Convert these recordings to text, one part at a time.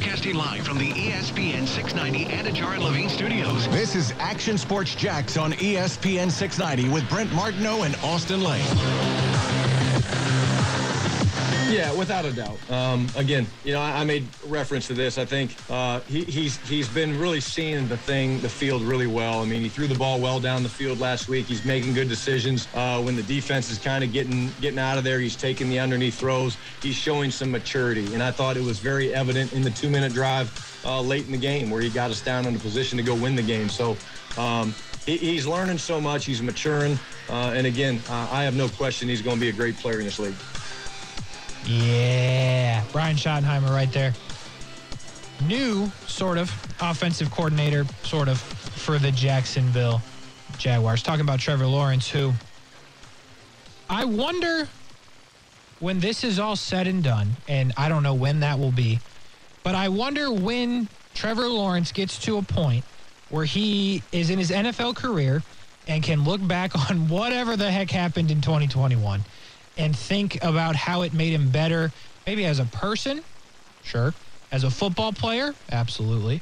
Broadcasting live from the ESPN 690 Anajar and Levine studios. This is Action Sports Jax on ESPN 690 with Brent Martineau and Austin Lane. Yeah, without a doubt. Um, again, you know, I, I made reference to this. I think uh, he, he's he's been really seeing the thing, the field really well. I mean, he threw the ball well down the field last week. He's making good decisions uh, when the defense is kind of getting getting out of there. He's taking the underneath throws. He's showing some maturity, and I thought it was very evident in the two-minute drive uh, late in the game where he got us down in a position to go win the game. So. Um, he, he's learning so much. He's maturing, uh, and again, I have no question he's going to be a great player in this league. Yeah, Brian Schottenheimer right there. New, sort of, offensive coordinator, sort of, for the Jacksonville Jaguars. Talking about Trevor Lawrence, who I wonder when this is all said and done, and I don't know when that will be, but I wonder when Trevor Lawrence gets to a point where he is in his NFL career and can look back on whatever the heck happened in 2021 and think about how it made him better, maybe as a person, sure, as a football player, absolutely.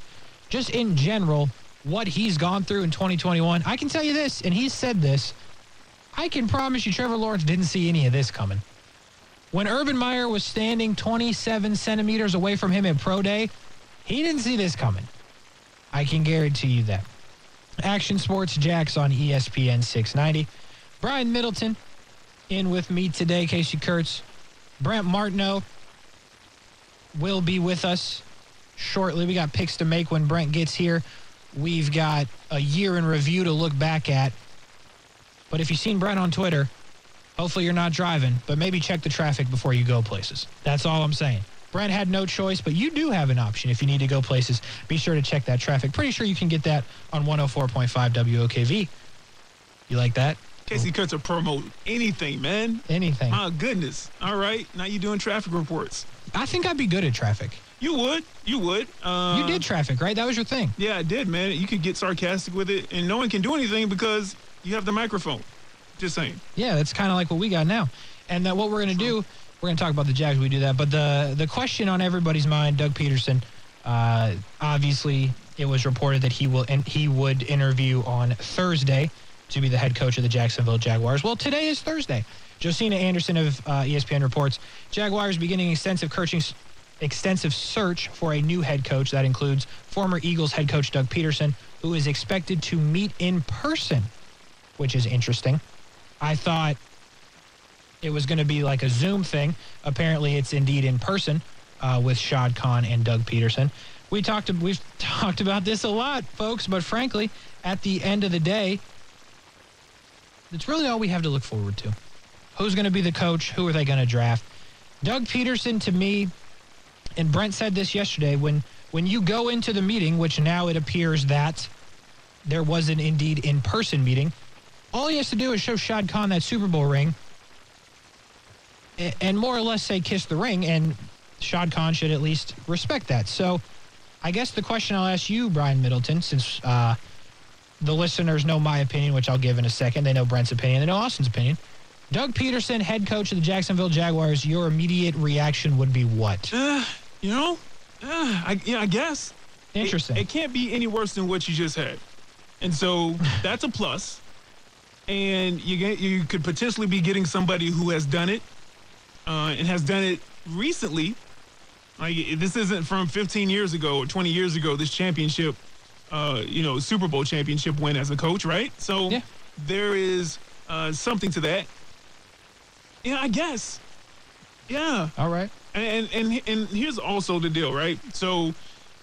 Just in general, what he's gone through in 2021. I can tell you this, and he said this. I can promise you, Trevor Lawrence didn't see any of this coming. When Urban Meyer was standing 27 centimeters away from him at Pro Day, he didn't see this coming. I can guarantee you that. Action Sports Jax on ESPN 690. Brian Middleton in with me today, Casey Kurtz. Brent Martineau will be with us shortly. We got picks to make when Brent gets here. We've got a year in review to look back at. But if you've seen Brent on Twitter, hopefully you're not driving, but maybe check the traffic before you go places. That's all I'm saying. Brent had no choice, but you do have an option if you need to go places. Be sure to check that traffic. Pretty sure you can get that on 104.5 WOKV. You like that? Casey will promote anything, man. Anything. My goodness. All right. Now you're doing traffic reports. I think I'd be good at traffic. You would. You would. Uh, You did traffic, right? That was your thing. Yeah, I did, man. You could get sarcastic with it, and no one can do anything because you have the microphone. Just saying. Yeah, that's kind of like what we got now. And that what we're going to do, we're going to talk about the Jags. We do that, but the the question on everybody's mind, Doug Pederson. Uh, obviously, it was reported that he will and he would interview on Thursday to be the head coach of the Jacksonville Jaguars. Well, today is Thursday. Josina Anderson of uh, ESPN reports Jaguars beginning extensive coaching extensive search for a new head coach that includes former Eagles head coach Doug Pederson, who is expected to meet in person, which is interesting. I thought it was going to be like a Zoom thing. Apparently, it's indeed in person uh, with Shad Khan and Doug Pederson. We talked. We've talked about this a lot, folks. But frankly, at the end of the day, it's really all we have to look forward to. Who's going to be the coach? Who are they going to draft? Doug Pederson, to me, and Brent said this yesterday. When when you go into the meeting, which now it appears that there was an indeed in-person meeting, all he has to do is show Shad Khan that Super Bowl ring and more or less say kiss the ring, and Shad Khan should at least respect that. So I guess the question I'll ask you, Brian Middleton, since uh, the listeners know my opinion, which I'll give in a second, they know Brent's opinion, they know Austin's opinion. Doug Pederson, head coach of the Jacksonville Jaguars, your immediate reaction would be what? Uh, you know, uh, I, yeah, I guess. It- Interesting. It, can't be any worse than what you just had, and so that's a plus. And you get you could potentially be getting somebody who has done it, uh, and has done it recently. Like this isn't from 15 years ago or 20 years ago. This championship, uh, you know, Super Bowl championship win as a coach, right? So Yeah. there is uh, something to that. Yeah, I guess. Yeah. All right. And and and here's also the deal, right? So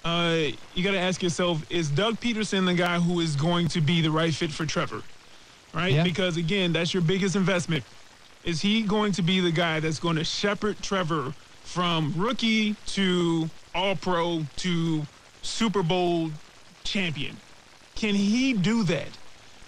uh, you got to ask yourself: Is Doug Pederson the guy who is going to be the right fit for Trevor? Right? Yeah. Because again, that's your biggest investment. Is he going to be the guy that's going to shepherd Trevor from rookie to All Pro to Super Bowl champion? Can he do that?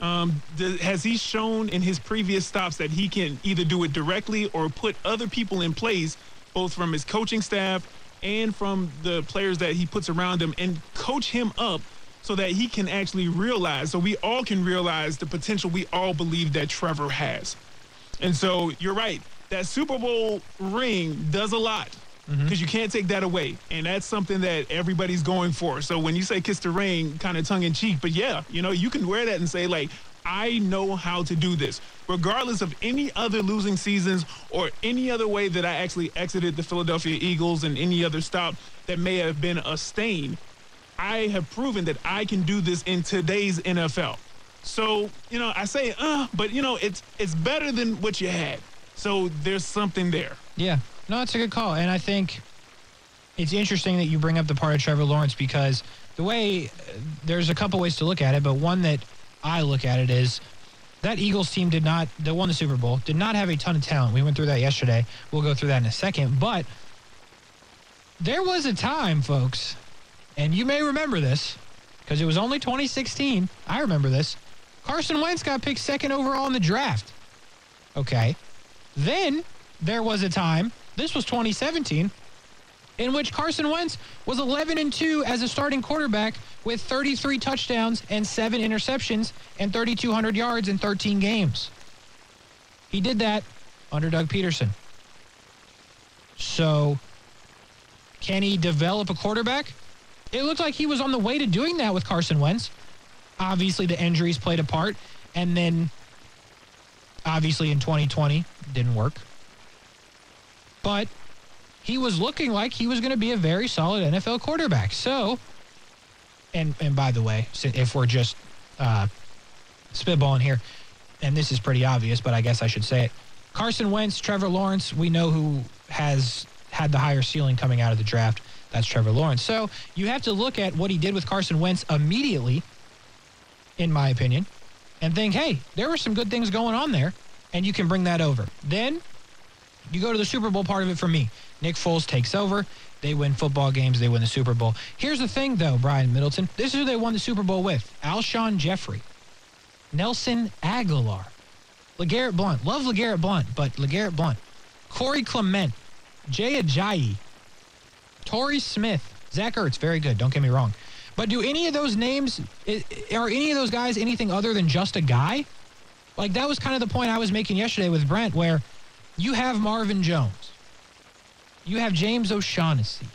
Um, th- has he shown in his previous stops that he can either do it directly or put other people in place, both from his coaching staff and from the players that he puts around him, and coach him up so that he can actually realize, so we all can realize the potential we all believe that Trevor has. And so you're right. That Super Bowl ring does a lot. Because you can't take that away. And that's something that everybody's going for. So when you say kiss the ring, kind of tongue in cheek, but yeah, you know, you can wear that and say, like, I know how to do this. Regardless of any other losing seasons or any other way that I actually exited the Philadelphia Eagles and any other stop that may have been a stain, I have proven that I can do this in today's NFL. So, you know, I say, uh, but you know, it's it's better than what you had. So there's something there. Yeah. No, it's a good call. And I think it's interesting that you bring up the part of Trevor Lawrence because the way there's a couple ways to look at it, but one that I look at it is that Eagles team did not, that won the Super Bowl, did not have a ton of talent. We went through that yesterday. We'll go through that in a second. But there was a time, folks, and you may remember this because it was only 2016. I remember this. Carson Wentz got picked second overall in the draft. Okay. Then there was a time, this was 2017, in which Carson Wentz was 11 and 2 as a starting quarterback with 33 touchdowns and 7 interceptions and 3200 yards in 13 games. He did that under Doug Pederson. So, can he develop a quarterback? It looked like he was on the way to doing that with Carson Wentz. Obviously, the injuries played a part, and then obviously in 2020 didn't work. But he was looking like he was going to be a very solid NFL quarterback. So, and and by the way, if we're just uh, spitballing here, and this is pretty obvious, but I guess I should say it. Carson Wentz, Trevor Lawrence, we know who has had the higher ceiling coming out of the draft. That's Trevor Lawrence. So you have to look at what he did with Carson Wentz immediately, in my opinion, and think, hey, there were some good things going on there, and you can bring that over. Then you go to the Super Bowl part of it for me. Nick Foles takes over. They win football games. They win the Super Bowl. Here's the thing, though, Brian Middleton. This is who they won the Super Bowl with Alshon Jeffery, Nelson Agholor, LeGarrette Blunt. Love LeGarrette Blunt, but LeGarrette Blunt, Corey Clement, Jay Ajayi, Torrey Smith, Zach Ertz. Very good. Don't get me wrong. But do any of those names, are any of those guys anything other than just a guy? Like, that was kind of the point I was making yesterday with Brent, where you have Marvin Jones. You have James O'Shaughnessy.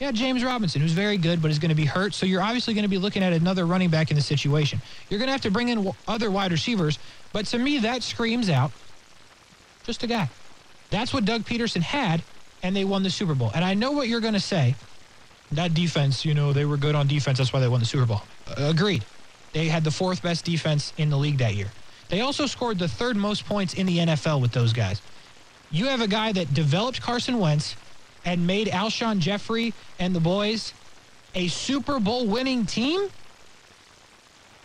Yeah, James Robinson, who's very good, but is going to be hurt. So you're obviously going to be looking at another running back in the situation. You're going to have to bring in other wide receivers. But to me, that screams out just a guy. That's what Doug Pederson had, and they won the Super Bowl. And I know what you're going to say. That defense, you know, they were good on defense. That's why they won the Super Bowl. Uh, agreed. They had the fourth best defense in the league that year. They also scored the third most points in the NFL with those guys. You have a guy that developed Carson Wentz and made Alshon Jeffery and the boys a Super Bowl winning team?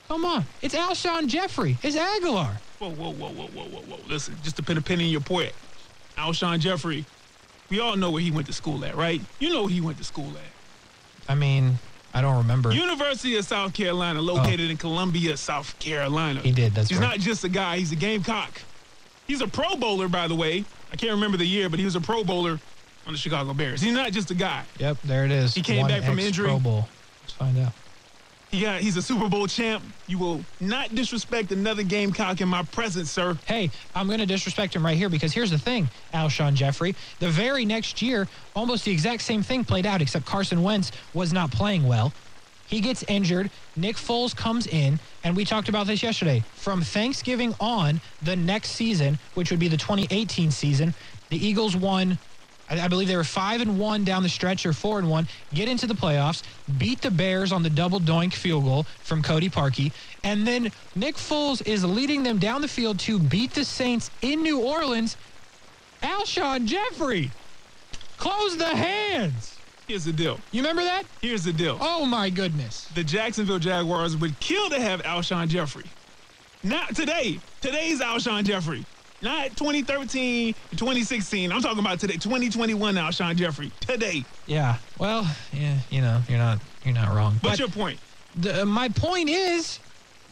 Come on. It's Alshon Jeffery. It's Agholor. Whoa, whoa, whoa, whoa, whoa, whoa, whoa. Listen, just to put a pin in your point, Alshon Jeffery, we all know where he went to school at, right? You know where he went to school at. I mean, I don't remember. University of South Carolina, located oh. in Columbia, South Carolina. He did, that's He's right. not just a guy, he's a gamecock. He's a pro bowler, by the way. I can't remember the year, but he was a pro bowler on the Chicago Bears. He's not just a guy. Yep, there it is. He came One back from injury. Pro Bowl. Let's find out. He got, he's a Super Bowl champ. You will not disrespect another gamecock in my presence, sir. Hey, I'm going to disrespect him right here because here's the thing, Alshon Jeffery. The very next year, almost the exact same thing played out, except Carson Wentz was not playing well. He gets injured. Nick Foles comes in, and we talked about this yesterday. From Thanksgiving on, the next season, which would be the 2018 season, the Eagles won. I believe they were five and one down the stretch, or four and one. Get into the playoffs, beat the Bears on the double doink field goal from Cody Parkey, and then Nick Foles is leading them down the field to beat the Saints in New Orleans. Alshon Jeffery, close the hands. Here's the deal. You remember that? Here's the deal. Oh my goodness. the Jacksonville Jaguars would kill to have Alshon Jeffery. Not today. Today's Alshon Jeffery. Not 2013, 2016. I'm talking about today, 2021 Alshon Jeffery. Today. Yeah. Well, yeah. You know, you're not you're not wrong. What's But your point? the, my point is,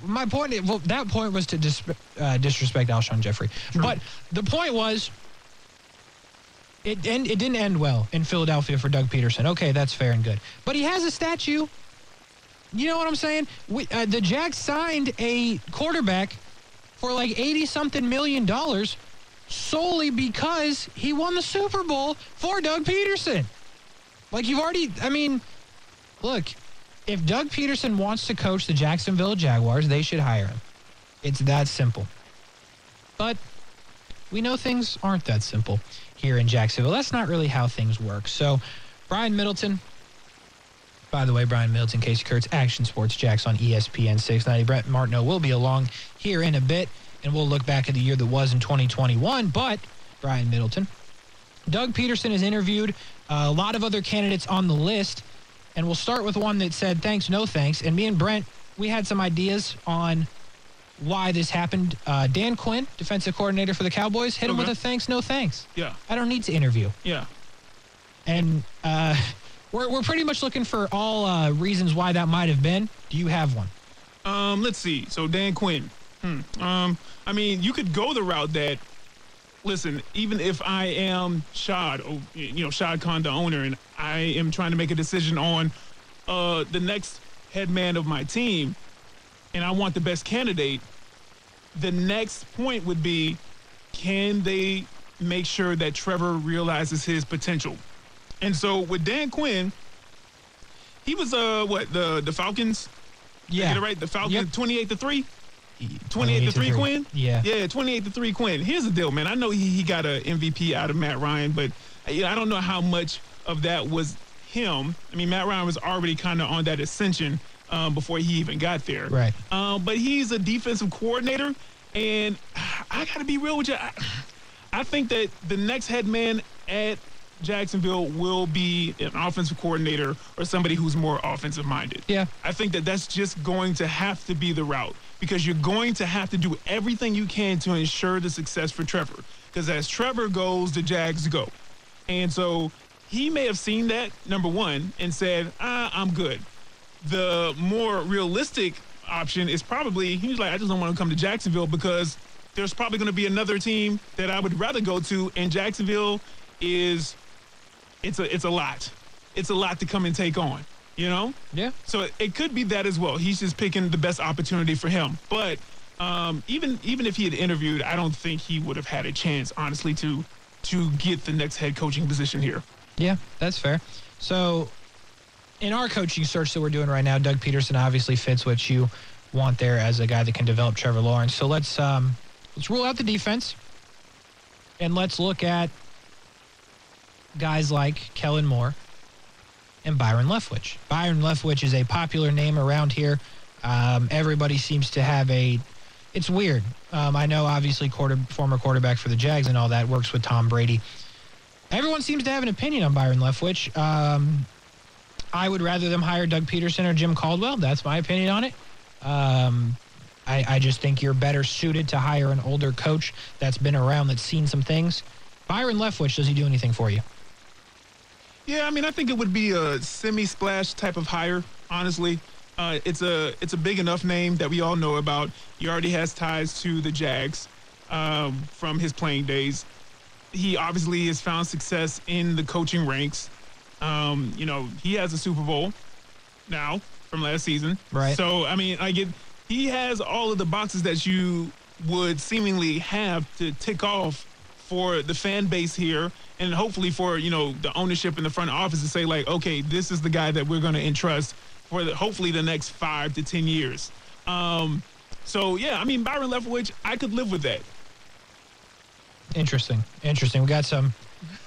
my point. Well, that point was to dis, uh, disrespect Alshon Jeffery. But the point was, it end, it didn't end well in Philadelphia for Doug Pederson. Okay, that's fair and good. But he has a statue. You know what I'm saying? We, uh, the Jags signed a quarterback for like 80 something million dollars solely because he won the Super Bowl for Doug Pederson. Like you've already, I mean, look, if Doug Peterson wants to coach the Jacksonville Jaguars, they should hire him. It's that simple. But we know things aren't that simple here in Jacksonville. That's not really how things work. So, Brian Middleton, by the way, Brian Middleton, Casey Kurtz, Action Sports Jax on ESPN 690. Brent Martineau will be along here in a bit, and we'll look back at the year that was in 2021. But, Brian Middleton, Doug Pederson has interviewed uh, a lot of other candidates on the list, and we'll start with one that said thanks, no thanks. And me and Brent, we had some ideas on why this happened. Uh, Dan Quinn, defensive coordinator for the Cowboys, hit him with a thanks, no thanks. Yeah. I don't need to interview. Yeah. And uh, we're, we're pretty much looking for all uh, reasons why that might have been. Do you have one? Um, let's see. So Dan Quinn. Hmm. Um, I mean, you could go the route that. Listen, even if I am Shad, oh, you know, Shad Khan, the owner, and I am trying to make a decision on uh, the next head man of my team, and I want the best candidate, the next point would be, can they make sure that Trevor realizes his potential? And so with Dan Quinn, he was uh what the the Falcons I get it right? The Falcons, Yep. 28 to 3? 28 to 3 Quinn? Yeah. Yeah, 28 to 3 Quinn. Here's the deal, man. I know he, he got an MVP out of Matt Ryan, but I don't know how much of that was him. I mean, Matt Ryan was already kind of on that ascension um, before he even got there. Right. Um, but he's a defensive coordinator, and I got to be real with you. I, I think that the next head man at Jacksonville will be an offensive coordinator or somebody who's more offensive minded. Yeah. I think that that's just going to have to be the route because you're going to have to do everything you can to ensure the success for Trevor. Because as Trevor goes, the Jags go. And so he may have seen that, number one, and said, ah, I'm good. The more realistic option is probably, he's like, I just don't want to come to Jacksonville because there's probably going to be another team that I would rather go to. And Jacksonville is, it's a, it's a lot. It's a lot to come and take on, you know? Yeah. So it could be that as well. He's just picking the best opportunity for him. But um, even even if he had interviewed, I don't think he would have had a chance, honestly, to to get the next head coaching position here. Yeah, that's fair. So, in our coaching search that we're doing right now, Doug Pederson obviously fits what you want there as a guy that can develop Trevor Lawrence. So let's um, let's rule out the defense, and let's look at guys like Kellen Moore and Byron Leftwich. Byron Leftwich is a popular name around here. Um, everybody seems to have a. It's weird. Um, I know, obviously, quarter, former quarterback for the Jags and all that works with Tom Brady. Everyone seems to have an opinion on Byron Leftwich. Um, I would rather them hire Doug Pederson or Jim Caldwell. That's my opinion on it. Um, I, I just think you're better suited to hire an older coach that's been around, that's seen some things. Byron Leftwich, does he do anything for you? Yeah, I mean, I think it would be a semi-splash type of hire. Honestly, uh, it's a it's a big enough name that we all know about. He already has ties to the Jags um, from his playing days. He obviously has found success in the coaching ranks. Um, you know, he has a Super Bowl now from last season. Right. So I mean, I get he has all of the boxes that you would seemingly have to tick off for the fan base here and hopefully for you know the ownership in the front office to say like okay this is the guy that we're going to entrust for the, hopefully the next five to ten years um so yeah i mean byron leftwich i could live with that Interesting. Interesting. We got some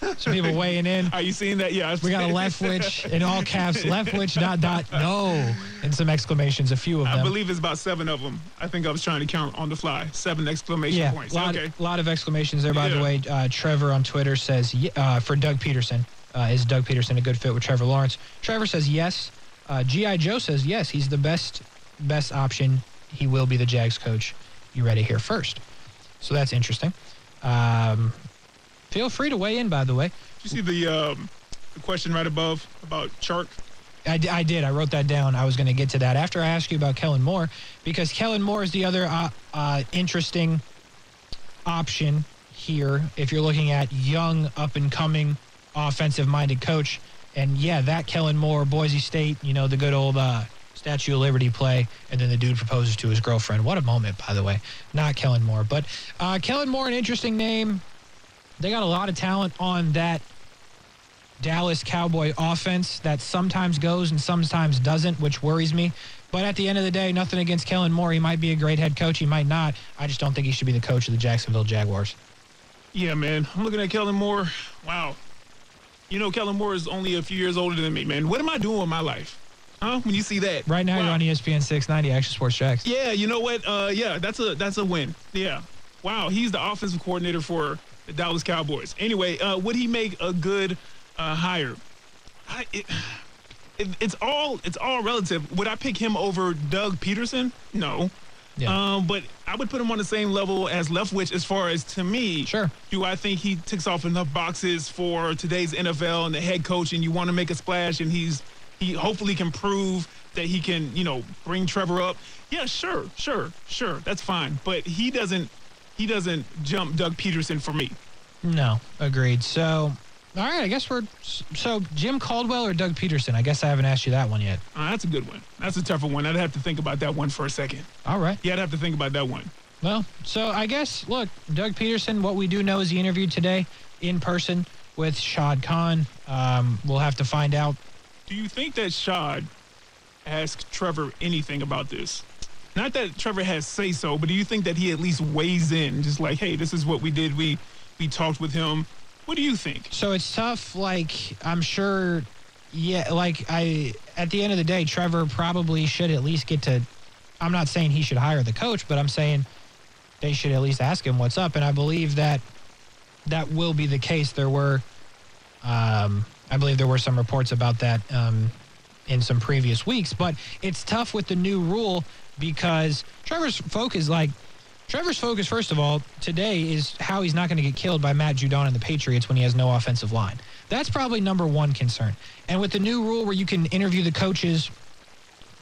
some people weighing in. are you seeing that yeah We got a Leftwich in all caps, Leftwich dot dot no, and some exclamations, a few of them. i believe it's about seven of them i think i was trying to count on the fly seven exclamation yeah, points lot, okay A lot of exclamations there. By the way, uh, Trevor on Twitter says uh, for Doug Pederson, uh, is Doug Pederson a good fit with Trevor Lawrence? Trevor says yes. Uh, GI Joe says yes. He's the best best option. He will be the Jags coach. You read it here first. So that's interesting. Um, feel free to weigh in. By the way, Did you see the um the question right above about Chark? I, d- I did. I wrote that down. I was going to get to that after I asked you about Kellen Moore because Kellen Moore is the other uh, uh, interesting option here if you're looking at young, up and coming, offensive minded coach. And yeah, that Kellen Moore, Boise State, you know, the good old uh, Statue of Liberty play, and then the dude proposes to his girlfriend. What a moment, by the way. Not Kellen Moore, but uh, Kellen Moore, an interesting name. They got a lot of talent on that Dallas Cowboy offense that sometimes goes and sometimes doesn't, which worries me. But at the end of the day, nothing against Kellen Moore. He might be a great head coach. He might not. I just don't think he should be the coach of the Jacksonville Jaguars. Yeah, man. I'm looking at Kellen Moore. Wow. You know, Kellen Moore is only a few years older than me, man. What am I doing with my life? Huh? When you see that. Right now, wow. you're on ESPN 690 Action Sports Jax. Yeah, you know what? Uh, yeah, that's a that's a win. Yeah. Wow, he's the offensive coordinator for the Dallas Cowboys. Anyway, uh, would he make a good uh, hire? I, it, it, it's all it's all relative. Would I pick him over Doug Pederson? No. Yeah. Um, but I would put him on the same level as Leftwich as far as to me. Sure. Do I think he ticks off enough boxes for today's NFL and the head coach and you want to make a splash and he's he hopefully can prove that he can, you know, bring Trevor up. Yeah, sure, sure, sure. That's fine. But he doesn't he doesn't jump Doug Pederson for me. No, agreed. So all right, I guess we're so Jim Caldwell or Doug Pederson. I guess I haven't asked you that one yet. Uh, that's a good one. That's a tougher one. I'd have to think about that one for a second. All right. Yeah, I'd have to think about that one. Well, so I guess look, Doug Pederson. What we do know is he interviewed today in person with Shad Khan. Um, we'll have to find out. Do you think that Shad asked Trevor anything about this? Not that Trevor has say so, but do you think that he at least weighs in, just like, hey, this is what we did. We we talked with him what do you think? So it's tough. Like I'm sure, yeah. Like I, at the end of the day, Trevor probably should at least get to. I'm not saying he should hire the coach, but I'm saying they should at least ask him what's up. And I believe that that will be the case. There were, um, I believe there were some reports about that um, in some previous weeks. But it's tough with the new rule because Trevor's focus, like Trevor's focus, first of all, today is how he's not going to get killed by Matt Judon and the Patriots when he has no offensive line. That's probably number one concern. And with the new rule where you can interview the coaches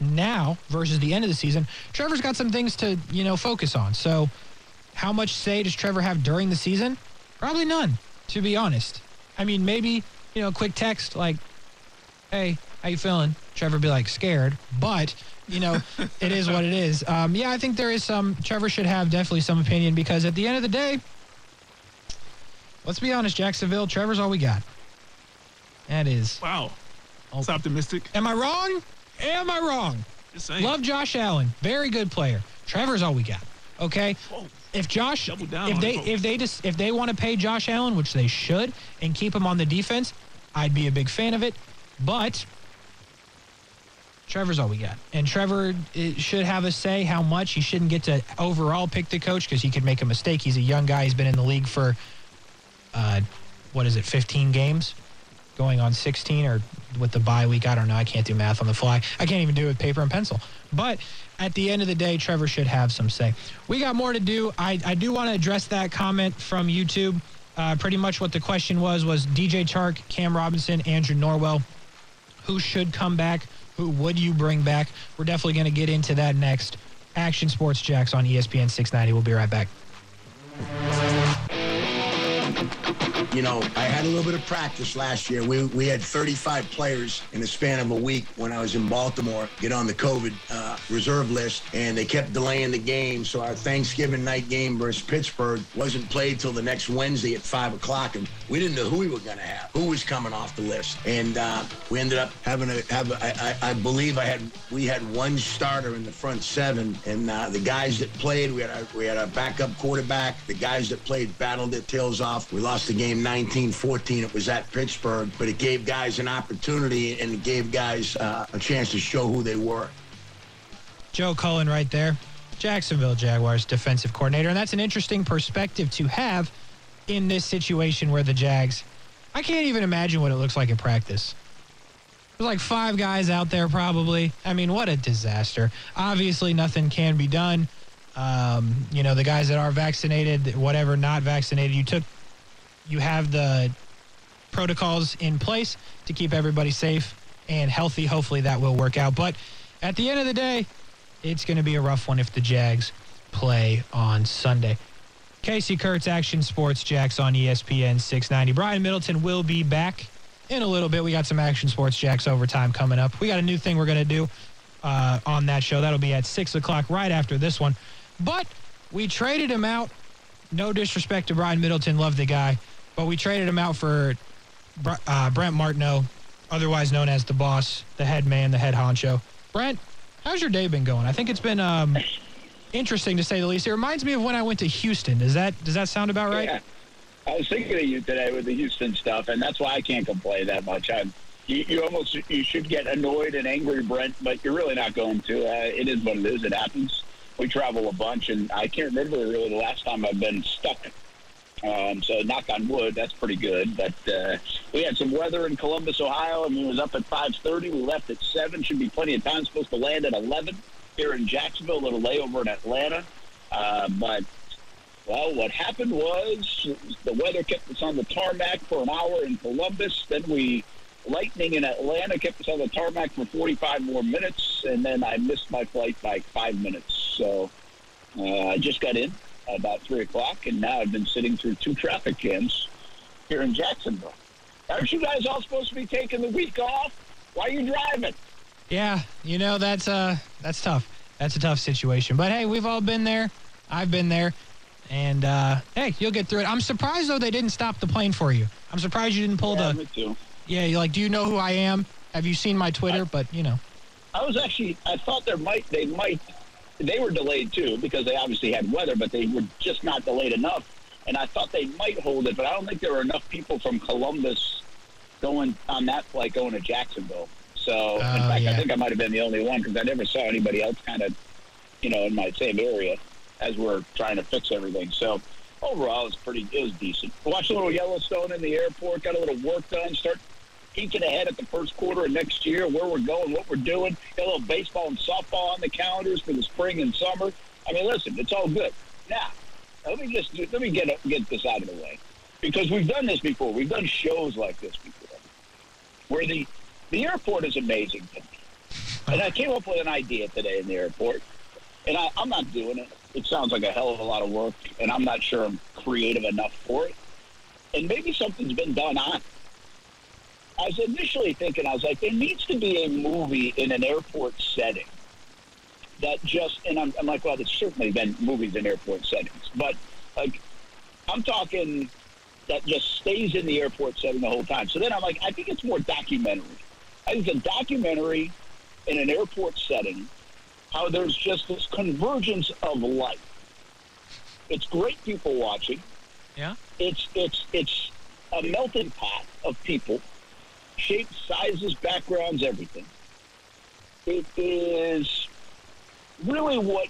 now versus the end of the season, Trevor's got some things to, you know, focus on. So how much say does Trevor have during the season? Probably none, to be honest. I mean, maybe, you know, quick text like, hey, how you feeling? Trevor be like, scared. But you know, it is what it is. Um, yeah, I think there is some. Trevor should have definitely some opinion because at the end of the day, let's be honest, Jacksonville, Trevor's all we got. That is. Wow. That's optimistic. Am I wrong? Am I wrong? Just saying. Love Josh Allen, very good player. Trevor's all we got. Okay. Whoa. If Josh, Double down if they if they just if they want to pay Josh Allen, which they should, and keep him on the defense, I'd be a big fan of it. But Trevor's all we got. And Trevor should have a say how much. He shouldn't get to overall pick the coach because he could make a mistake. He's a young guy. He's been in the league for, uh, what is it, 15 games? Going on 16 or with the bye week. I don't know. I can't do math on the fly. I can't even do it with paper and pencil. But at the end of the day, Trevor should have some say. We got more to do. I, I do want to address that comment from YouTube. Uh, pretty much what the question was was DJ Chark, Cam Robinson, Andrew Norwell. Who should come back? Who would you bring back? We're definitely going to get into that next. Action Sports Jax on ESPN 690. We'll be right back. You know, I had a little bit of practice last year. We, we had 35 players in the span of a week when I was in Baltimore get on the COVID uh, reserve list, and they kept delaying the game. So our Thanksgiving night game versus Pittsburgh wasn't played till the next Wednesday at 5 o'clock, and we didn't know who we were going to have, who was coming off the list. And uh, we ended up having a, have a, I, I, believe I had, we had one starter in the front seven, and uh, the guys that played, we had, a, we had a backup quarterback. The guys that played battled their tails off. We lost the game 1914. It was at Pittsburgh, but it gave guys an opportunity and it gave guys uh, a chance to show who they were. Joe Cullen right there, Jacksonville Jaguars defensive coordinator. And that's an interesting perspective to have in this situation where the Jags, I can't even imagine what it looks like in practice. There's like five guys out there probably. I mean, what a disaster. Obviously, nothing can be done. Um, you know, the guys that are vaccinated, whatever, not vaccinated, you took, you have the protocols in place to keep everybody safe and healthy. Hopefully that will work out. But at the end of the day, it's going to be a rough one if the Jags play on Sunday. Casey Kurtz, Action Sports Jax on ESPN 690. Brian Middleton will be back in a little bit. We got some Action Sports Jax overtime coming up. We got a new thing we're going to do. uh, on that show. That'll be at 6 o'clock right after this one. But we traded him out. No disrespect to Brian Middleton, love the guy. But we traded him out for uh, Brent Martineau, otherwise known as the boss, the head man, the head honcho. Brent, how's your day been going? I think it's been um, interesting to say the least. It reminds me of when I went to Houston. Does that does that sound about right? Yeah. I was thinking of you today with the Houston stuff, and that's why I can't complain that much. I'm, you, you almost you should get annoyed and angry, Brent, but you're really not going to. Uh, it is what it is. It happens. We travel a bunch, and I can't remember really the last time I've been stuck. Um, so knock on wood, that's pretty good. But uh, we had some weather in Columbus, Ohio. I mean, it was up at 5:30. We left at seven. Should be plenty of time. Supposed to land at 11 here in Jacksonville. A little layover in Atlanta, uh, but well, what happened was the weather kept us on the tarmac for an hour in Columbus. Then we, lightning in Atlanta kept us on the tarmac for 45 more minutes. And then I missed my flight by five minutes. So uh, I just got in about 3 o'clock. And now I've been sitting through two traffic jams here in Jacksonville. Aren't you guys all supposed to be taking the week off? Why are you driving? Yeah, you know, that's, uh, that's tough. That's a tough situation. But hey, we've all been there. I've been there. And uh, hey, you'll get through it. I'm surprised though they didn't stop the plane for you. I'm surprised you didn't pull yeah, the. Me too. Yeah, you're like, do you know who I am? Have you seen my Twitter? I, but you know. I was actually. I thought there might. They might. They were delayed too because they obviously had weather, but they were just not delayed enough. And I thought they might hold it, but I don't think there were enough people from Columbus going on that flight going to Jacksonville. So, in Oh, fact, yeah. I think I might have been the only one because I never saw anybody else kind of, you know, in my same area as we're trying to fix everything. So, overall, it's pretty. It was decent. Watched a little Yellowstone in the airport. Got a little work done. Start peeking ahead at the first quarter of next year, where we're going, what we're doing. A little baseball and softball on the calendars for the spring and summer. I mean, listen, it's all good. Now, let me just let me get get this out of the way because we've done this before. We've done shows like this before, where the the airport is amazing to me. And I came up with an idea today in the airport, and I, I'm not doing it. It sounds like a hell of a lot of work, and I'm not sure I'm creative enough for it. And maybe something's been done on. it. I was initially thinking, I was like, there needs to be a movie in an airport setting that just, and I'm, I'm like, well, there's certainly been movies in airport settings, but like, I'm talking that just stays in the airport setting the whole time. So then I'm like, I think it's more documentary. I think it's a documentary in an airport setting, how there's just this convergence of life. It's great people watching. Yeah. It's it's it's a melting pot of people, shapes, sizes, backgrounds, everything. It is really what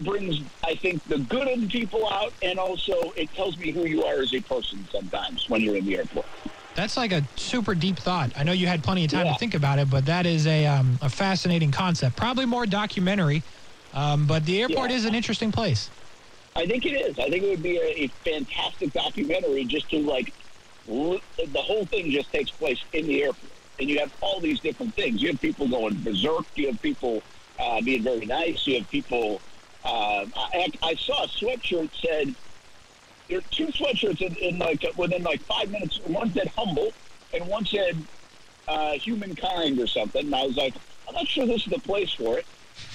brings, I think, the good in people out, and also it tells me who you are as a person sometimes when you're in the airport. That's like a super deep thought. I know you had plenty of time Yeah. to think about it, but that is a um, a fascinating concept. Probably more documentary, um, but the airport Yeah. is an interesting place. I think it is. I think it would be a, a fantastic documentary just to like the whole thing just takes place in the airport, and you have all these different things. You have people going berserk. You have people uh, being very nice. You have people. Uh, I, I saw a sweatshirt said there are two sweatshirts in, in like within like five minutes. One said humble, and one said uh, humankind or something. And I was like, I'm not sure this is the place for it,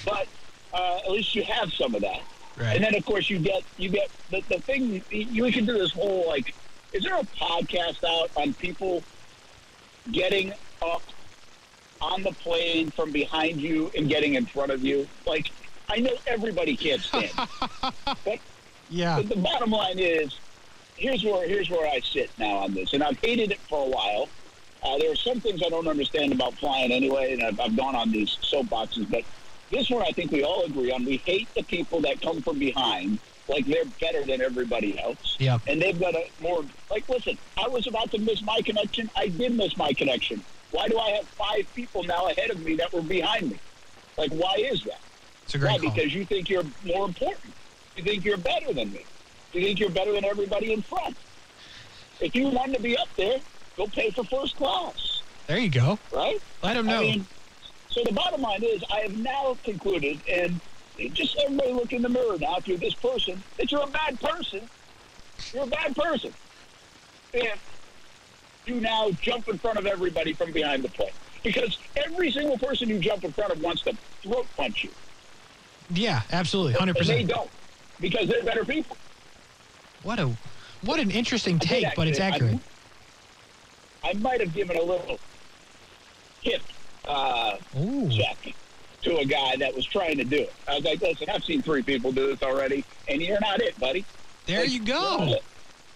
but uh, at least you have some of that. Right. And then of course you get you get the, the thing you can do this whole like is there a podcast out on people getting up on the plane from behind you and getting in front of you? Like I know everybody can't stand, but Yeah. but the bottom line is, here's where here's where I sit now on this, and I've hated it for a while. Uh, there are some things I don't understand about flying anyway, and I've, I've gone on these soapboxes. But this one, I think we all agree on. We hate the people that come from behind, like they're better than everybody else. Yeah. And they've got a more like. Listen, I was about to miss my connection. I did miss my connection. Why do I have five people now ahead of me that were behind me? Like, why is that? It's a Why? great call. Because you think you're more important. You think you're better than me. You think you're better than everybody in front. If you want to be up there, go pay for first class, There you go. right? Let them know. I mean, so the bottom line is, I have now concluded, and just everybody look in the mirror now. If you're this person, that you're a bad person. You're a bad person. If you now jump in front of everybody from behind the plate, because every single person you jump in front of wants to throat punch you. Yeah, absolutely, hundred And they don't because they're better people. What a what an interesting take, but it's actually- I- accurate. I might have given a little hip uh, Ooh. check to a guy that was trying to do it. I was like, listen, I've seen three people do this already, and you're not it, buddy. There Like, you go.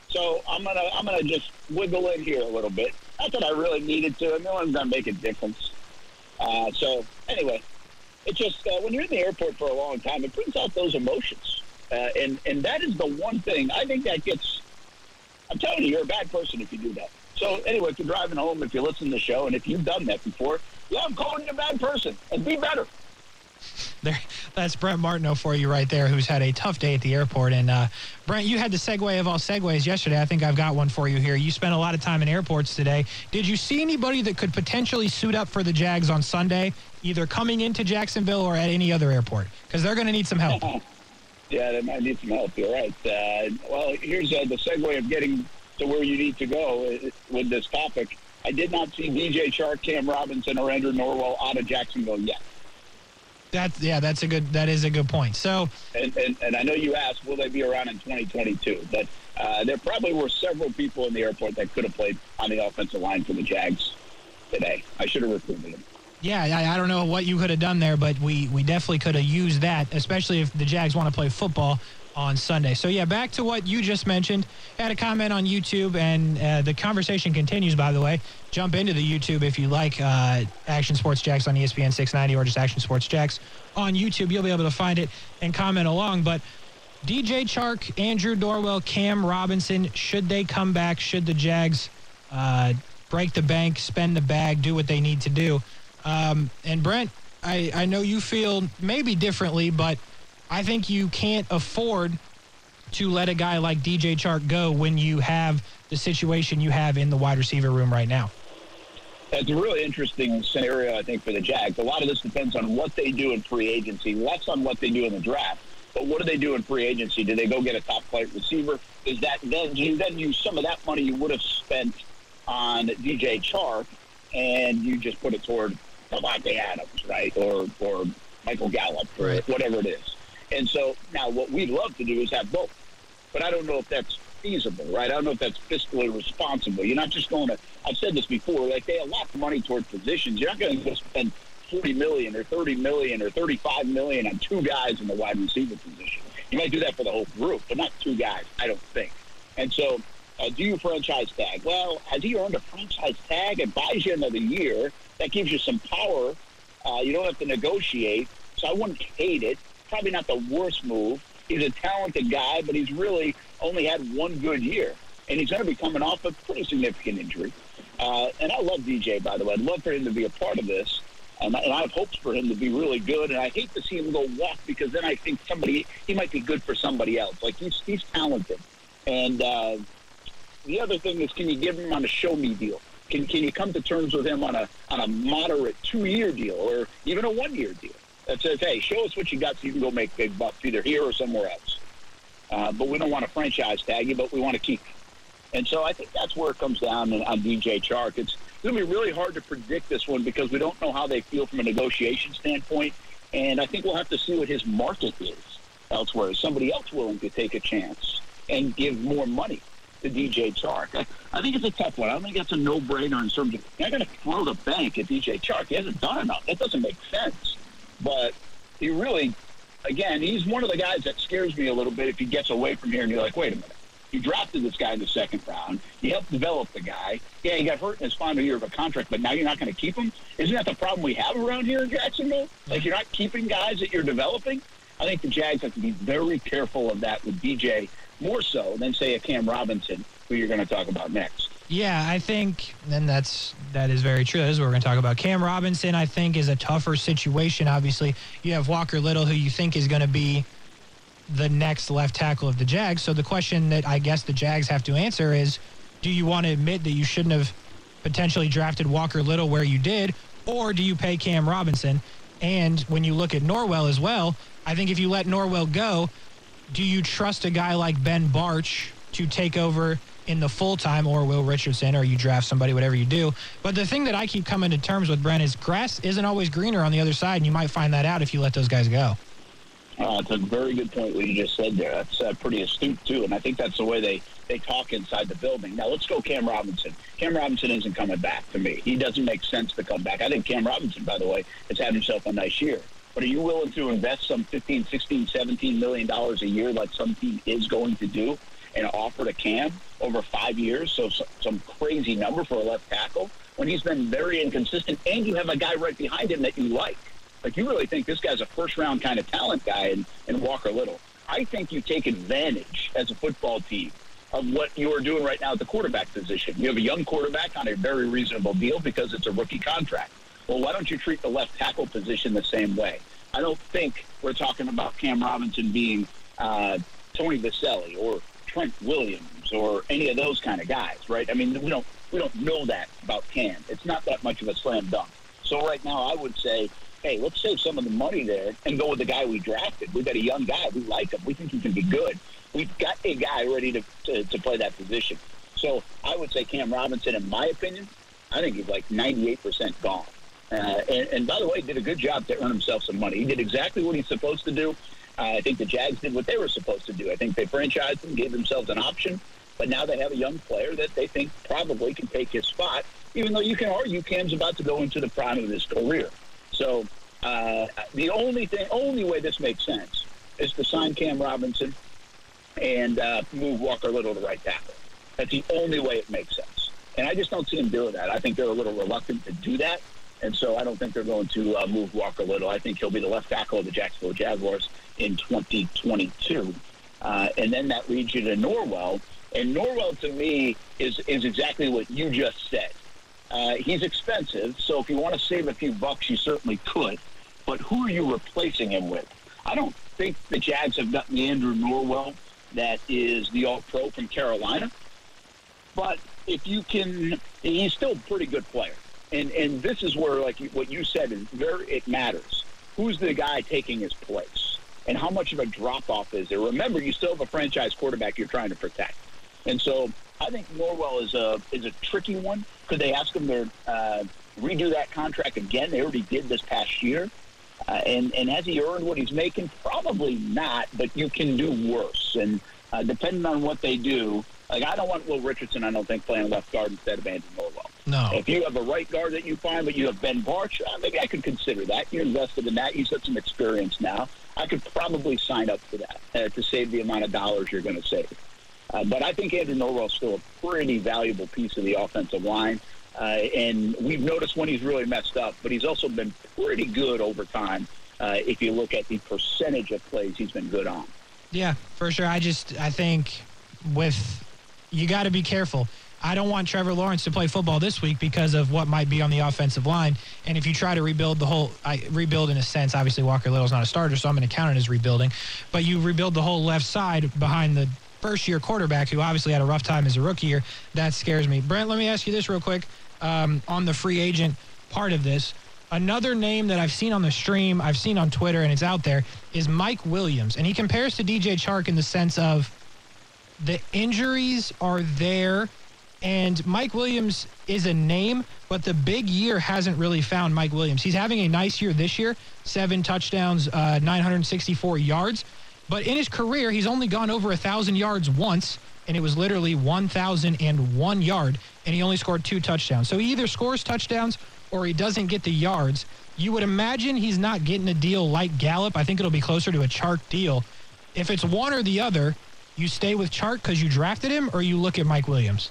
So I'm gonna I'm gonna just wiggle in here a little bit. Not that I really needed to. No one's gonna make a difference. Uh, so anyway, it just uh, when you're in the airport for a long time, it brings out those emotions, uh, and and that is the one thing I think that gets. I'm telling you, you're a bad person if you do that. So anyway, if you're driving home, if you listen to the show, and if you've done that before, yeah, I'm calling you a bad person, and be better. There, that's Brent Martineau for you right there, who's had a tough day at the airport. And uh, Brent, you had the segue of all segues yesterday. I think I've got one for you here. You spent a lot of time in airports today. Did you see anybody that could potentially suit up for the Jags on Sunday, either coming into Jacksonville or at any other airport? Because they're going to need some help. Yeah, they might need some help. You're right. Uh, well, here's uh, the segue of getting to where you need to go uh, with this topic. I did not see DJ Chark, Cam Robinson, or Andrew Norwell out of Jacksonville yet. That's yeah, that's a good that is a good point. So And, and, and I know you asked, will they be around in 2022? But uh, there probably were several people in the airport that could have played on the offensive line for the Jags today. I should have recruited them. Yeah, I, I don't know what you could have done there, but we, we definitely could have used that, especially if the Jags want to play football on Sunday. So, yeah, back to what you just mentioned. Had a comment on YouTube, and uh, the conversation continues, by the way. Jump into the YouTube if you like uh, Action Sports Jax on ESPN 690 or just Action Sports Jax on YouTube. You'll be able to find it and comment along. But DJ Chark, Andrew Norwell, Cam Robinson, should they come back? Should the Jags uh, break the bank, spend the bag, do what they need to do? Um, and Brent, I, I know you feel maybe differently, but I think you can't afford to let a guy like DJ Chark go when you have the situation you have in the wide receiver room right now. That's a really interesting scenario, I think, for the Jags. A lot of this depends on what they do in free agency, less on what they do in the draft. But what do they do in free agency? Do they go get a top flight receiver? Is that then do you then use some of that money you would have spent on DJ Chark and you just put it toward Davante Adams, right? Or or Michael Gallup or Right. whatever it is. And so now what we'd love to do is have both. But I don't know if that's feasible, right? I don't know if that's fiscally responsible. You're not just going to. I've said this before. Like they allot money toward positions. You're not going to spend forty million or thirty million or thirty-five million on two guys in the wide receiver position. You might do that for the whole group, but not two guys. I don't think. And so, uh, do you franchise tag? Well, has he earned a franchise tag? It buys you another year. That gives you some power. Uh, you don't have to negotiate. So I wouldn't hate it. Probably not the worst move. He's a talented guy, but he's really only had one good year. And he's going to be coming off a pretty significant injury. Uh, and I love DJ, by the way. I'd love for him to be a part of this. Um, and I have hopes for him to be really good. And I hate to see him go walk because then I think somebody, he might be good for somebody else. Like he's, he's talented. And uh, the other thing is, can you give him on a show me deal? Can, can you come to terms with him on a on a moderate two year deal or even a one year deal that says, hey, show us what you got so you can go make big bucks either here or somewhere else. Uh, but we don't want to franchise tag you, but we want to keep you. And so I think that's where it comes down on DJ Chark. It's going to be really hard to predict this one because we don't know how they feel from a negotiation standpoint. And I think we'll have to see what his market is elsewhere. Is somebody else willing to take a chance and give more money to DJ Chark? I, think it's a tough one. I think that's a no-brainer in terms of you're going to throw the bank at DJ Chark. He hasn't done enough. That doesn't make sense. But he really, again, he's one of the guys that scares me a little bit if he gets away from here and you're like, wait a minute. You drafted this guy in the second round. You helped develop the guy. Yeah, he got hurt in his final year of a contract, but now you're not going to keep him. Isn't that the problem we have around here in Jacksonville? Like you're not keeping guys that you're developing. I think the Jags have to be very careful of that with DJ more so than say a Cam Robinson, who you're going to talk about next. Yeah, I think, and that's that is very true. That is what we're going to talk about. Cam Robinson, I think, is a tougher situation. Obviously, you have Walker Little, who you think is going to be the next left tackle of the Jags. So the question that I guess the Jags have to answer is, do you want to admit that you shouldn't have potentially drafted Walker Little where you did, or do you pay Cam Robinson? And when you look at Norwell as well, I think if you let Norwell go, do you trust a guy like Ben Bartch to take over in the full time or Will Richardson or you draft somebody, whatever you do. But the thing that I keep coming to terms with, Brent, is grass isn't always greener on the other side, and you might find that out if you let those guys go. Uh, it's a very good point what you just said there. That's uh, pretty astute too, and I think that's the way they they talk inside the building. Now let's go Cam Robinson. Cam Robinson isn't coming back to me. He doesn't make sense to come back. I think Cam Robinson, by the way, has had himself a nice year. But are you willing to invest some 15, 16, 17 million dollars a year like some team is going to do and offer to Cam over five years? So some crazy number for a left tackle when he's been very inconsistent and you have a guy right behind him that you like. Like you really think this guy's a first round kind of talent guy in Walker Little. I think you take advantage as a football team of what you are doing right now at the quarterback position. You have a young quarterback on a very reasonable deal because it's a rookie contract. Well, why don't you treat the left tackle position the same way? I don't think we're talking about Cam Robinson being uh, Tony Boselli or Trent Williams or any of those kind of guys, right? I mean, we don't we don't know that about Cam. It's not that much of a slam dunk. So right now, I would say hey, let's save some of the money there and go with the guy we drafted. We've got a young guy. We like him. We think he can be good. We've got a guy ready to, to, to play that position. So I would say Cam Robinson, in my opinion, I think he's like 98% gone. Uh, and, and, by the way, did a good job to earn himself some money. He did exactly what he's supposed to do. I think the Jags did what they were supposed to do. I think they franchised him, gave themselves an option, but now they have a young player that they think probably can take his spot, even though you can argue Cam's about to go into the prime of his career. So uh, the only thing, only way this makes sense is to sign Cam Robinson and uh, move Walker Little to right tackle. That's the only way it makes sense. And I just don't see him doing that. I think they're a little reluctant to do that. And so I don't think they're going to uh, move Walker Little. I think he'll be the left tackle of the Jacksonville Jaguars in 2022. Uh, and then that leads you to Norwell. And Norwell, to me, is, is exactly what you just said. Uh, he's expensive, so if you want to save a few bucks, you certainly could. But who are you replacing him with? I don't think the Jags have gotten Andrew Norwell, that is the All-Pro from Carolina. But if you can, he's still a pretty good player. And and this is where, like what you said, is very it matters. Who's the guy taking his place, and how much of a drop off is there? Remember, you still have a franchise quarterback you're trying to protect, and so I think Norwell is a is a tricky one. Could they ask him to uh, redo that contract again? They already did this past year. Uh, and, and has he earned what he's making? Probably not, but you can do worse. And uh, depending on what they do, like I don't want Will Richardson, I don't think, playing left guard instead of Andrew Norwell. No. If you have a right guard that you find, but you have Ben Bartch, uh, maybe I could consider that. You're invested in that. He's got some experience now. I could probably sign up for that uh, to save the amount of dollars you're going to save. Uh, but I think Andrew Norwell's still a pretty valuable piece of the offensive line. Uh, and we've noticed when he's really messed up, but he's also been pretty good over time. Uh, if you look at the percentage of plays he's been good on. Yeah, for sure. I just I think with you got to be careful. I don't want Trevor Lawrence to play football this week because of what might be on the offensive line. And if you try to rebuild the whole, I rebuild in a sense, obviously Walker Little's not a starter, so I'm going to count it as rebuilding. But you rebuild the whole left side behind the first year quarterback who obviously had a rough time as a rookie year. That scares me. Brent, let me ask you this real quick um, on the free agent part of this. Another name that I've seen on the stream, I've seen on Twitter, and it's out there, is Mike Williams. And he compares to DJ Chark in the sense of the injuries are there. And Mike Williams is a name, but the big year hasn't really found Mike Williams. He's having a nice year this year seven touchdowns, uh, 964 yards. But in his career, he's only gone over 1,000 yards once, and it was literally 1,001 yard, and he only scored two touchdowns. So he either scores touchdowns or he doesn't get the yards. You would imagine he's not getting a deal like Gallup. I think it'll be closer to a Chark deal. If it's one or the other, you stay with Chark because you drafted him, or you look at Mike Williams.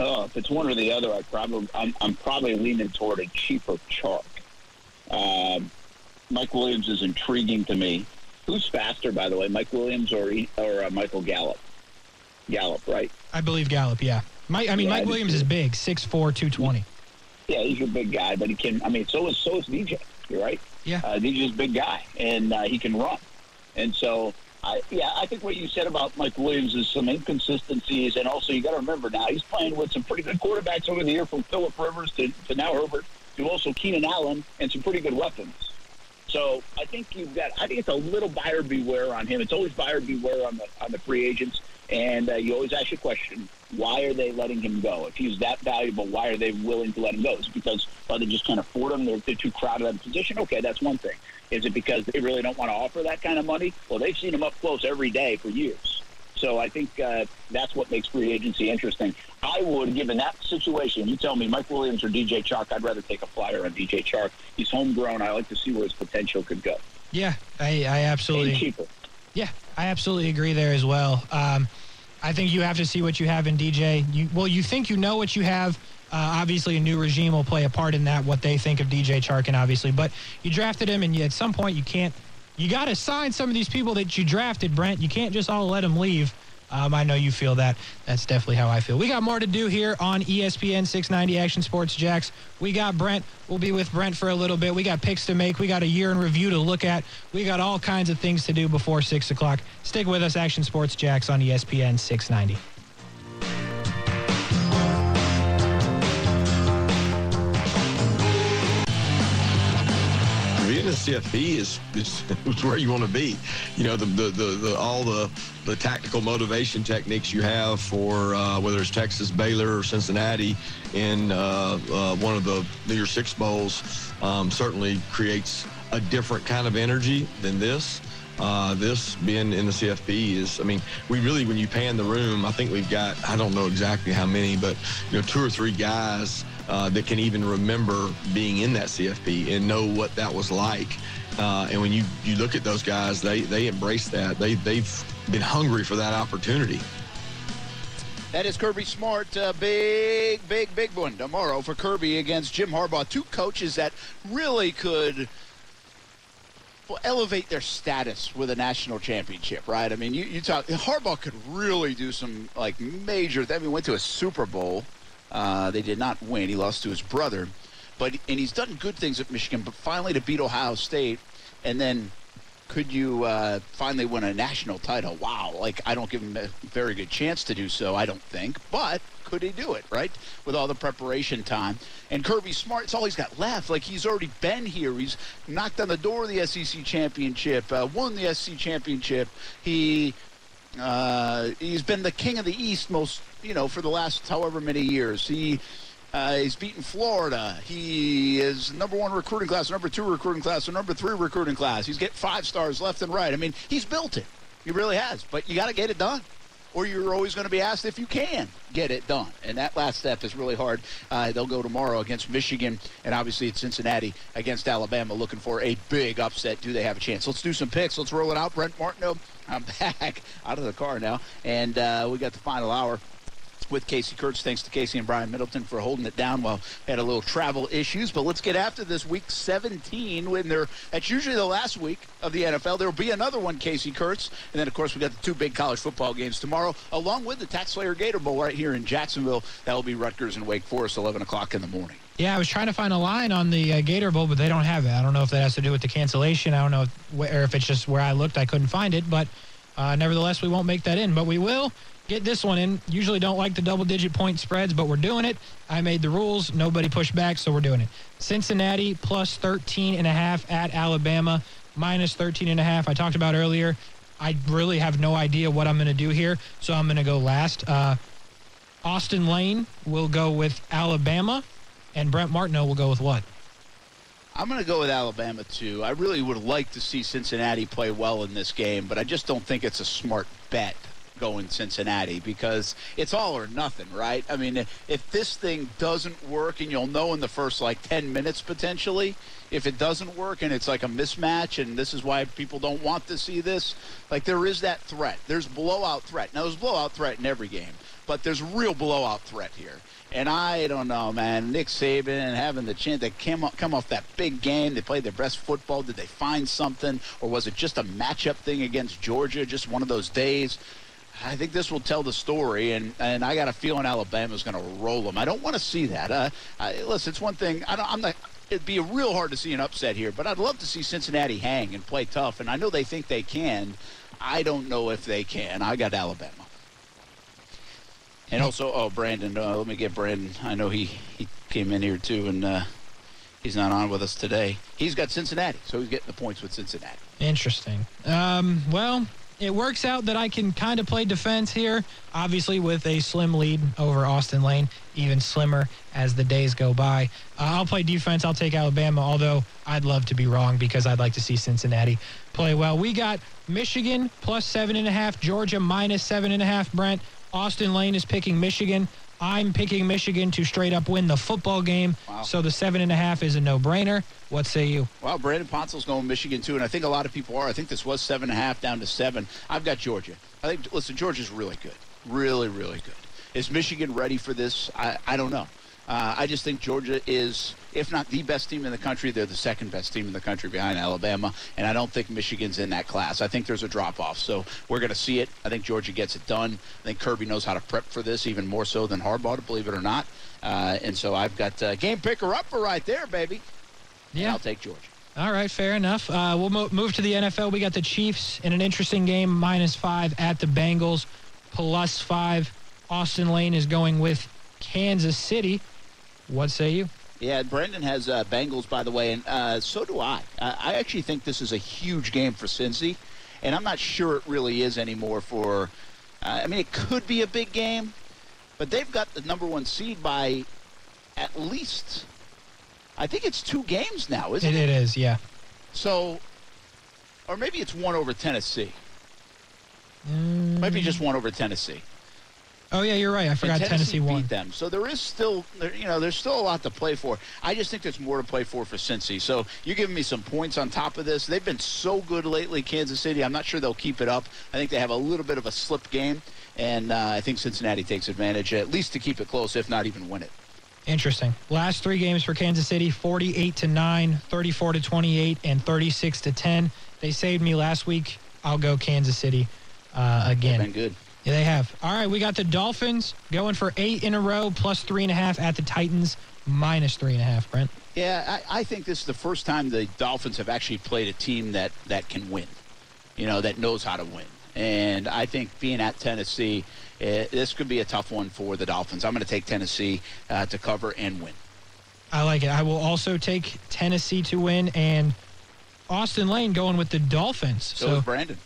Oh, if it's one or the other, I probably I'm, I'm probably leaning toward a cheaper Chark. Um, Mike Williams is intriguing to me. Who's faster, by the way, Mike Williams or or uh, Michael Gallup? Gallup, right? I believe Gallup. Yeah. Mike, I mean, yeah, Mike I Williams is big, 6'4", 220. Yeah, he's a big guy, but he can. I mean, so is so is DJ. You're right. Yeah. Uh, DJ's a big guy, and uh, he can run. And so, I, yeah, I think what you said about Mike Williams is some inconsistencies, and also you got to remember now he's playing with some pretty good quarterbacks over the year, from Philip Rivers to, to now Herbert to also Keenan Allen, and some pretty good weapons. So I think you've got. I think it's a little buyer beware on him. It's always buyer beware on the on the free agents. And uh, you always ask your question: Why are they letting him go? If he's that valuable, why are they willing to let him go? Is it because well, they just can't afford him? They're, they're too crowded at the position. Okay, that's one thing. Is it because they really don't want to offer that kind of money? Well, they've seen him up close every day for years. So I think uh, that's what makes free agency interesting. I would, given that situation, you tell me Mike Williams or DJ Chark, I'd rather take a flyer on DJ Chark. He's homegrown. I like to see where his potential could go. Yeah, I, I absolutely. And cheaper. Yeah, I absolutely agree there as well. Um, I think you have to see what you have in DJ. You, well, you think you know what you have. Uh, obviously, a new regime will play a part in that, what they think of DJ Chark in, obviously. But you drafted him, and you, at some point, you can't. You got to sign some of these people that you drafted, Brent. You can't just all let them leave. Um, I know you feel that. That's definitely how I feel. We got more to do here on ESPN 690 Action Sports Jax. We got Brent. We'll be with Brent for a little bit. We got picks to make. We got a year in review to look at. We got all kinds of things to do before 6 o'clock. Stick with us, Action Sports Jax on ESPN 690. CFP is, is, is where you want to be. You know, the, the, the, the all the, the tactical motivation techniques you have for uh, whether it's Texas, Baylor, or Cincinnati in uh, uh, one of the New Year's Six Bowls um, certainly creates a different kind of energy than this. Uh, this being in the CFP is, I mean, we really, when you pan the room, I think we've got, I don't know exactly how many, but, you know, two or three guys uh, that can even remember being in that CFP and know what that was like. Uh, and when you, you look at those guys, they, they embrace that. They, they've been hungry for that opportunity. That is Kirby Smart. Uh, big, big, big one tomorrow for Kirby against Jim Harbaugh. Two coaches that really could well, elevate their status with a national championship, right? I mean, you, you talk Harbaugh could really do some like major. I mean, went to a Super Bowl. Uh, they did not win. He lost to his brother, but and he's done good things at Michigan. But finally, to beat Ohio State, and then could you uh, finally win a national title? Wow! Like I don't give him a very good chance to do so. I don't think, but could he do it? Right with all the preparation time and Kirby Smart, it's all he's got left. Like he's already been here. He's knocked on the door of the SEC championship, uh, won the SEC championship. He uh, he's been the king of the East most, you know, for the last however many years. He uh, he's beaten Florida. He is number one recruiting class, number two recruiting class, number three recruiting class. He's getting five stars left and right. I mean, he's built it. He really has. But you got to get it done. Or you're always going to be asked if you can get it done. And that last step is really hard. Uh, they'll go tomorrow against Michigan, and obviously it's Cincinnati against Alabama, looking for a big upset. Do they have a chance? Let's do some picks. Let's roll it out. Brent Martineau, I'm back out of the car now, and uh, we got the final hour with Casey Kurtz. Thanks to Casey and Brian Middleton for holding it down while had a little travel issues. But let's get after this week 17 when they're that's usually the last week of the NFL. There will be another one, Casey Kurtz. And then, of course, we got the two big college football games tomorrow, along with the TaxSlayer Gator Bowl right here in Jacksonville. That will be Rutgers and Wake Forest, 11 o'clock in the morning. Yeah, I was trying to find a line on the uh, Gator Bowl, but they don't have it. I don't know if that has to do with the cancellation. I don't know if, or if it's just where I looked, I couldn't find it. But uh, nevertheless, we won't make that in. But we will get this one in. Usually don't like the double digit point spreads, but we're doing it. I made the rules. Nobody pushed back, so we're doing it. Cincinnati plus 13 and a half at Alabama, minus 13 and a half. I talked about earlier. I really have no idea what I'm going to do here, so I'm going to go last. Uh, Austin Lane will go with Alabama, and Brent Martineau will go with what? I'm going to go with Alabama, too. I really would like to see Cincinnati play well in this game, but I just don't think it's a smart bet going Cincinnati because it's all or nothing, right? I mean, if this thing doesn't work, and you'll know in the first like 10 minutes potentially, if it doesn't work and it's like a mismatch, and this is why people don't want to see this, like there is that threat. There's blowout threat. Now, there's blowout threat in every game, but there's real blowout threat here. And I don't know, man. Nick Saban and having the chance they came up, come off that big game. They played their best football. Did they find something, or was it just a matchup thing against Georgia? Just one of those days. I think this will tell the story, and, and I got a feeling Alabama's going to roll them. I don't want to see that. Uh, I, listen, it's one thing. I don't, I'm not. It'd be real hard to see an upset here, but I'd love to see Cincinnati hang and play tough. And I know they think they can. I don't know if they can. I got Alabama. And also, oh, Brandon, uh, let me get Brandon. I know he, he came in here too, and uh, he's not on with us today. He's got Cincinnati, so he's getting the points with Cincinnati. Interesting. Um, well, it works out that I can kind of play defense here, obviously with a slim lead over Austin Lane, even slimmer as the days go by. Uh, I'll play defense. I'll take Alabama, although I'd love to be wrong because I'd like to see Cincinnati play well. We got Michigan plus seven and a half, Georgia minus seven and a half. Brent Austin Lane is picking Michigan. I'm picking Michigan to straight up win the football game. Wow. So the seven and a half is a no-brainer. What say you? Well, Brandon Ponsel's going Michigan too, and I think a lot of people are. I think this was seven and a half down to seven. I've got Georgia. I think listen, Georgia's really good, really, really good. Is Michigan ready for this? I, I don't know. Uh, I just think Georgia is, if not the best team in the country, they're the second best team in the country behind Alabama, and I don't think Michigan's in that class. I think there's a drop off, so we're going to see it. I think Georgia gets it done. I think Kirby knows how to prep for this even more so than Harbaugh, believe it or not. Uh, and so I've got uh, game picker up for right there, baby. And Yeah. I'll take Georgia. All right, fair enough. Uh, we'll mo- move to the NFL. We got the Chiefs in an interesting game, minus five at the Bengals, plus five. Austin Lane is going with Kansas City. What say you? Yeah, Brendan has uh, Bengals, by the way, and uh, so do I. I. I actually think this is a huge game for Cincy, and I'm not sure it really is anymore for. Uh, I mean, it could be a big game, but they've got the number one seed by at least. I think it's two games now, isn't It, it? it is, yeah. So, or maybe it's one over Tennessee. Mm. Might be just one over Tennessee. Oh yeah, you're right. I forgot Tennessee, beat won. them. So there is still, there, you know, there's still a lot to play for. I just think there's more to play for for Cincy. So you're giving me some points on top of this. They've been so good lately, Kansas City. I'm not sure they'll keep it up. I think they have a little bit of a slip game, and uh, I think Cincinnati takes advantage, at least to keep it close, if not even win it. Interesting. Last three games for Kansas City: 48 to nine, 34 to 28, and 36 to 10. They saved me last week. I'll go Kansas City uh, again. Been good. Yeah, they have. All right, we got the Dolphins going for eight in a row, plus three and a half at the Titans, minus three and a half. Brent. Yeah, I, I think this is the first time the Dolphins have actually played a team that, that can win, you know, that knows how to win. And I think being at Tennessee, uh, this could be a tough one for the Dolphins. I'm going to take Tennessee uh, to cover and win. I like it. I will also take Tennessee to win and Austin Lane going with the Dolphins. So, So, is Brandon.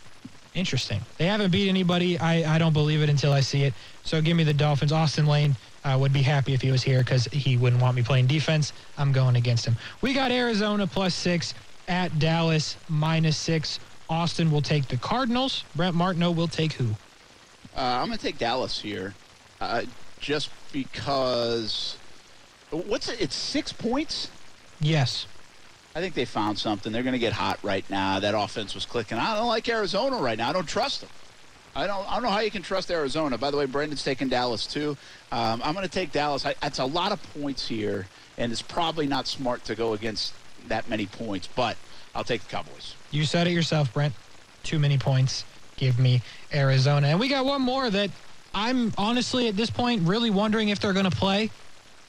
Interesting. They haven't beat anybody. I, I don't believe it until I see it. So give me the Dolphins. Austin Lane uh, would be happy if he was here because he wouldn't want me playing defense. I'm going against him. We got Arizona plus six at Dallas minus six. Austin will take the Cardinals. Brent Martineau will take who? Uh, I'm going to take Dallas here, uh, just because. What's it? It's six points. Yes. I think they found something. They're going to get hot right now. That offense was clicking. I don't like Arizona right now. I don't trust them. I don't. I don't know how you can trust Arizona. By the way, Brendan's taking Dallas too. Um, I'm going to take Dallas. I, that's a lot of points here, and it's probably not smart to go against that many points. But I'll take the Cowboys. You said it yourself, Brent. Too many points. Give me Arizona. And we got one more that I'm honestly at this point really wondering if they're going to play.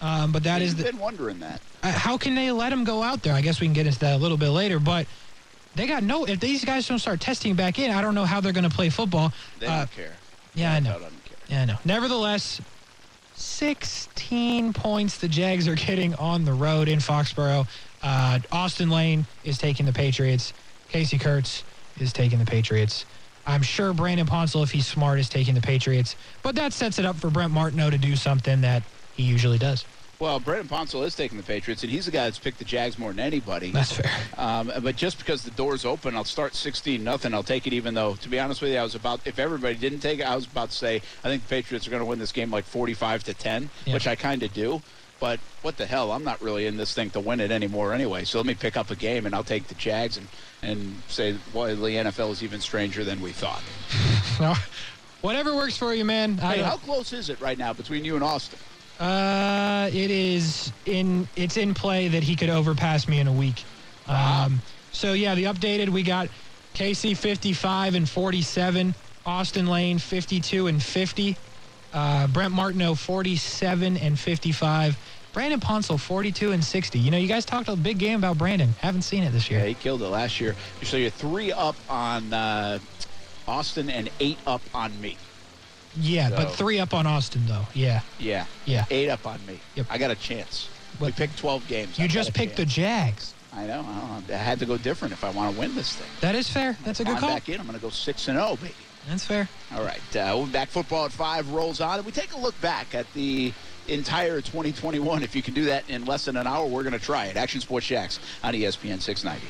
Um, but that is You've the, been wondering that. Uh, how can they let him go out there? I guess we can get into that a little bit later. But they got no. If these guys don't start testing back in, I don't know how they're going to play football. They Uh, don't care. yeah, I know. Care. Yeah, I know. Nevertheless, 16 points the Jags are getting on the road in Foxborough. Uh, Austin Lane is taking the Patriots. Casey Kurtz is taking the Patriots. I'm sure Brandon Ponsel, if he's smart, is taking the Patriots. But that sets it up for Brent Martineau to do something that he usually does. Well, Brendan Ponsel is taking the Patriots, and he's the guy that's picked the Jags more than anybody. That's fair. Um, but just because the door's open, I'll start 16 nothing. I'll take it, even though, to be honest with you, I was about if everybody didn't take it, I was about to say I think the Patriots are going to win this game like 45 to 10, Yeah. which I kind of do. But what the hell? I'm not really in this thing to win it anymore anyway. So let me pick up a game, and I'll take the Jags and and say, well, the NFL is even stranger than we thought. No, whatever works for you, man. Hey, how close is it right now between you and Austin? Uh, it is in. It's in play that he could overpass me in a week. Um, so yeah, the updated we got Casey 55 and 47, Austin Lane 52 and 50, uh, Brent Martineau 47 and 55, Brandon Ponsel 42 and 60. You know, you guys talked a big game about Brandon. Haven't seen it this year. Yeah, he killed it last year. So you're three up on uh, Austin and eight up on me. Yeah, but three up on Austin though. Yeah, Yeah. Yeah. Eight up on me. Yep. I got a chance. we picked 12 games. you I've just picked the. Jags. I know. I, know. I had to go different if I want to win this thing. That is fair. That's a good call. back in. I'm going to go six and zero, baby. That's fair. All right. Uh, we'll be back. Football at five rolls on, and we take a look back at the entire 2021. If you can do that in less than an hour, we're going to try it. Action Sports Jax on ESPN 690.